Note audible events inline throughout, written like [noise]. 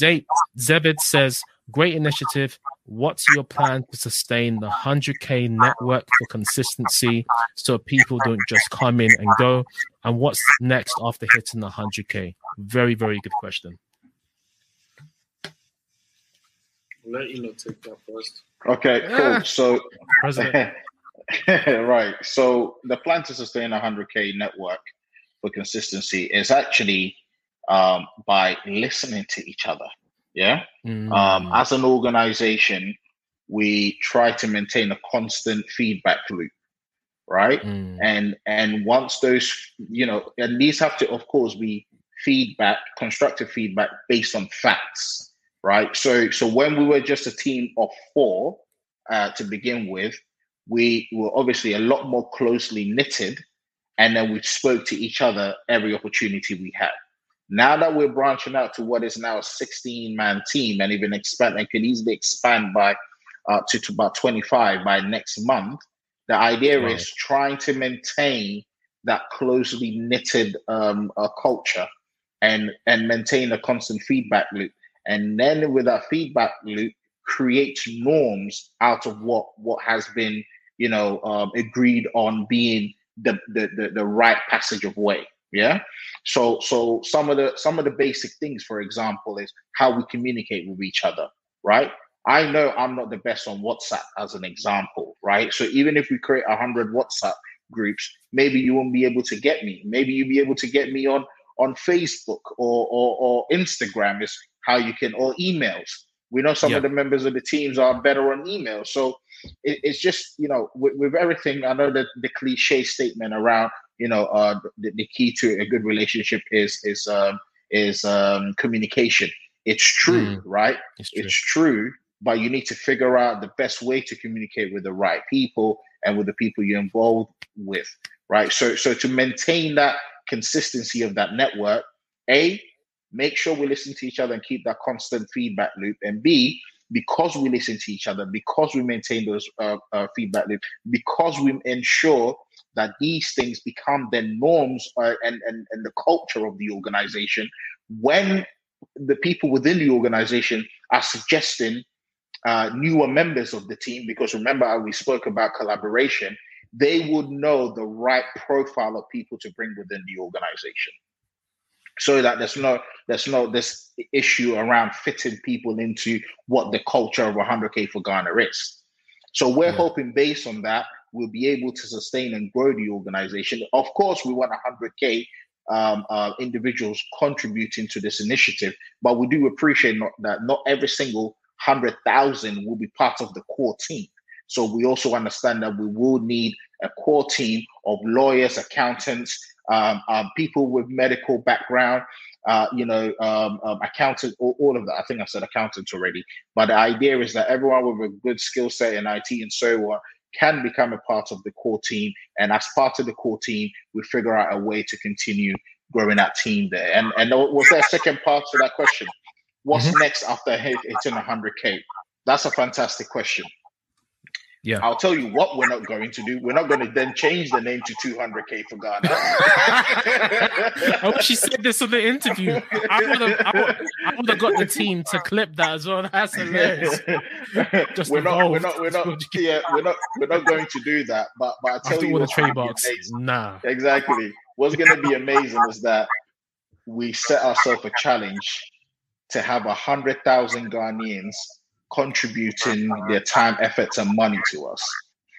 Zebed says, great initiative. What's your plan to sustain the 100K network for consistency so people don't just come in and go? And what's next after hitting the 100K? Very, very good question. I'll let you know take that first. Okay, cool. So, [laughs] right. So, the plan to sustain a 100K network for consistency is actually um, by listening to each other. Yeah. Mm. Um, as an organization, we try to maintain a constant feedback loop, right? Mm. and and once those you know and these have to of course be feedback constructive feedback based on facts right so so when we were just a team of four uh, to begin with we were obviously a lot more closely knitted and then we spoke to each other every opportunity we had now that we're branching out to what is now a 16 man team and even expand and can easily expand by uh, to, to about 25 by next month the idea Wow. is trying to maintain that closely knitted um, uh, culture and and maintain a constant feedback loop. And then with that feedback loop, create norms out of what what has been you know um, agreed on being the, the the the right passage of way. Yeah. So so some of the some of the basic things, for example, is how we communicate with each other. Right. I know I'm not the best on WhatsApp as an example, right? So even if we create a hundred WhatsApp groups, maybe you won't be able to get me. Maybe you'll be able to get me on on Facebook or or, or Instagram is how you can or emails. We know some Yeah. of the members of the teams are better on email, so it, it's just you know with, with everything. I know that the cliche statement around you know uh, the, the key to a good relationship is is um, is um, communication. It's true, Mm. right? It's true. it's true, but you need to figure out the best way to communicate with the right people and with the people you're involved with, right? So, so to maintain that consistency of that network, a make sure we listen to each other and keep that constant feedback loop, and b because we listen to each other, because we maintain those uh, uh, feedback loop, because we ensure that these things become then norms uh, and, and and the culture of the organization when the people within the organization are suggesting uh, newer members of the team. Because remember how we spoke about collaboration they would know the right profile of people to bring within the organization. So that there's no there's no this issue around fitting people into what the culture of 100k for ghana is. So we're Yeah. hoping based on that we'll be able to sustain and grow the organization of course we want 100k um, uh, individuals contributing to this initiative but we do appreciate not, that not every single 100,000 will be part of the core team. So we also understand that we will need a core team of lawyers, accountants, um, um, people with medical background, uh, you know, um, um, accountants, all, all of that. I think I said accountants already. But the idea is that everyone with a good skill set in IT and so on can become a part of the core team. And as part of the core team, we figure out a way to continue growing that team there. And and was there a second part to that question? What's Mhm. next after hit- hitting 100k? That's a fantastic question. Yeah. I'll tell you what we're not going to do. We're not going to then change the name to 200k for Ghana. [laughs] I wish she said this on the interview. I would have, I would, I would have got the team to clip that as well. That's hilarious. [laughs] Just we're not, we're not, we're not, yeah, we're not, we're not going to do that. But, but I tell After you, all the trademarks, nah. Exactly. What's going to be amazing is that we set ourselves a challenge to have a hundred thousand Ghanaians contributing their time, efforts, and money to us.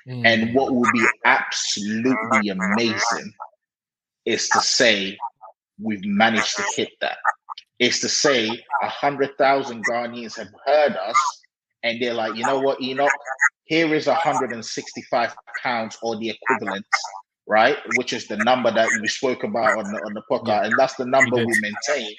Mm. And what will be absolutely amazing is to say we've managed to hit that. Is to say a hundred thousand Ghanaians have heard us and they're like, you know what, Enoch, here is 165 pounds or the equivalent, right? Which is the number that we spoke about on the, on the podcast, Yeah. and that's the number we maintain, We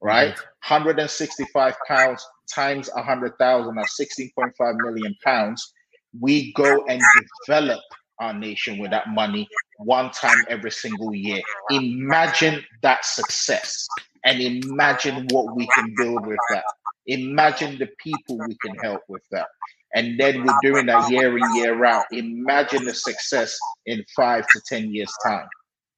right? did. 165 pounds times 100,000 or 16.5 million pounds. We go and develop our nation with that money one time every single year. Imagine that success and imagine what we can build with that. Imagine the people we can help with that. And then we're doing that year in, year out. Imagine the success in five to 10 years' time.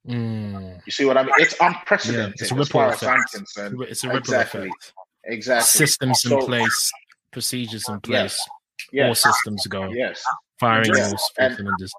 Mm. You see what I mean? It's unprecedented Yeah, it's a as ripple far as I'm effect. concerned. It's a ripple Exactly. effect. exactly systems in So- place, procedures in place, yes all systems go, yes firing Yeah. all And- cylinders.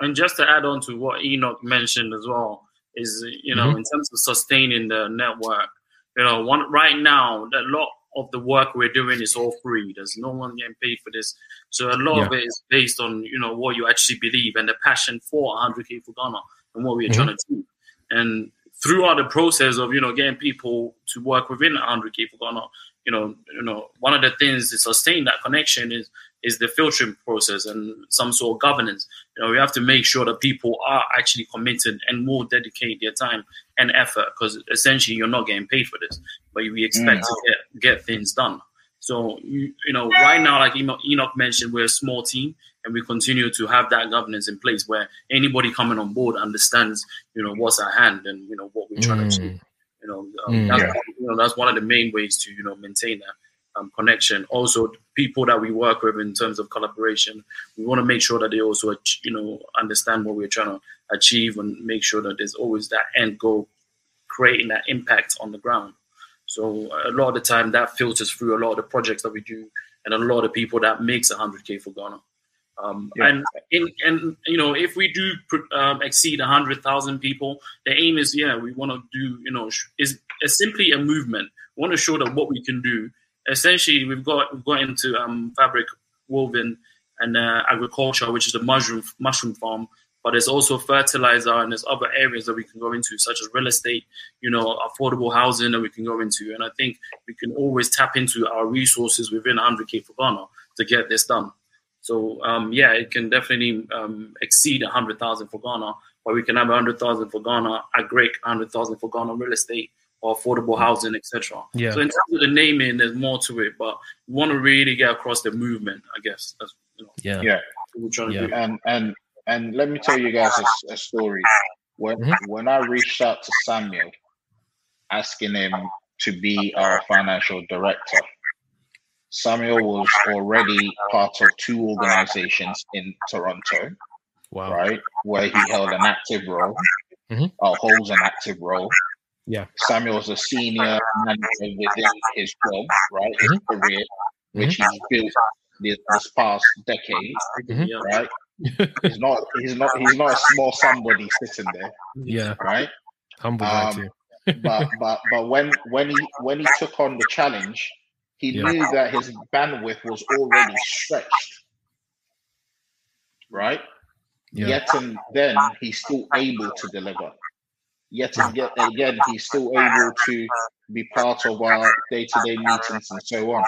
And just to add on to what Enoch mentioned as well is you know Mm-hmm. in terms of sustaining the network, you know, one right now a lot of the work we're doing is all free. There's no one getting paid for this, so a lot of it is based on you know what you actually believe and the passion for 100k for Ghana and what we're Mhm. trying to do. And throughout the process of you know getting people to work within 100k for Ghana, you know, you know, one of the things to sustain that connection is is the filtering process and some sort of governance. You know, we have to make sure that people are actually committed and will dedicate their time and effort because essentially you're not getting paid for this, but we expect to get, get things done. So, you, you know, right now, like Enoch, Enoch mentioned, we're a small team and we continue to have that governance in place where anybody coming on board understands, you know, what's at hand and, you know, what we're trying to achieve. Mm, You know, um, Mm. that's, Yeah. you know, that's one of the main ways to, you know, maintain that um, connection. Also, people that we work with in terms of collaboration, we want to make sure that they also, ach- you know, understand what we're trying to achieve and make sure that there's always that end goal, creating that impact on the ground. So a lot of the time that filters through a lot of the projects that we do and a lot of people that makes 100k for Ghana. Um, Yeah. And in and you know if we do um, exceed 100,000 people, the aim is yeah we want to do you know is is simply a movement. We want to show that what we can do. Essentially, we've got we've got into um, fabric woven and uh, agriculture, which is the mushroom mushroom farm. But there's also fertilizer and there's other areas that we can go into, such as real estate, you know, affordable housing that we can go into. And I think we can always tap into our resources within 100k for Ghana to get this done. So um, yeah, it can definitely um, exceed 100,000 for Ghana, but we can have 100,000 for Ghana, a great 100,000 for Ghana real estate or affordable housing, etc. Yeah. So in terms of the naming, there's more to it, but we want to really get across the movement. I guess that's you know yeah. yeah we're trying to Yeah. do. and and and let me tell you guys a, a story. When Mhm. when I reached out to Samuel, asking him to be our financial director, Samuel was already part of two organizations in Toronto, Wow. right, where he held an active role, or holds an active role. Yeah. Samuel's a senior manager within his job, right, his Mhm. career, which he's built this, this past decade Mhm. Yeah. right? He's not he's not he's not a small somebody sitting there, Yeah. right? Humble guy Um, too. [laughs] But but but when when he when he took on the challenge, he Yeah. knew that his bandwidth was already stretched, right? Yeah. Yet and then he's still able to deliver. Yet and yet again, he's still able to be part of our day-to-day meetings and so on.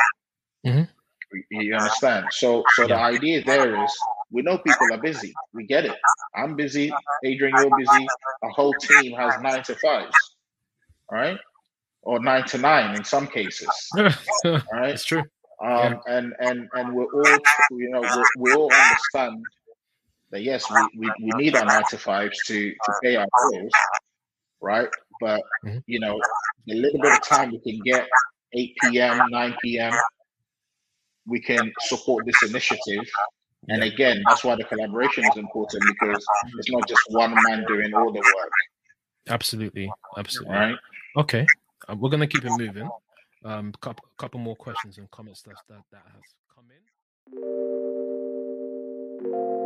Mhm. You- You understand? So, so the idea there is, we know people are busy. We get it. I'm busy. Adrian, you're busy. A whole team has nine to fives, right? or nine to nine in some cases, [laughs] right. it's true. Um, and and and we're all, you know, we we all understand that yes, we, we, we need our nine to fives to to pay our bills, right? But Mhm. you know, the little bit of time we can get, eight p.m., nine p.m., we can support this initiative. And again, that's why the collaboration is important because it's not just one man doing all the work. Absolutely, absolutely. Right. Okay, um, we're gonna keep it moving. Um, couple, couple more questions and comments that that, that has come in.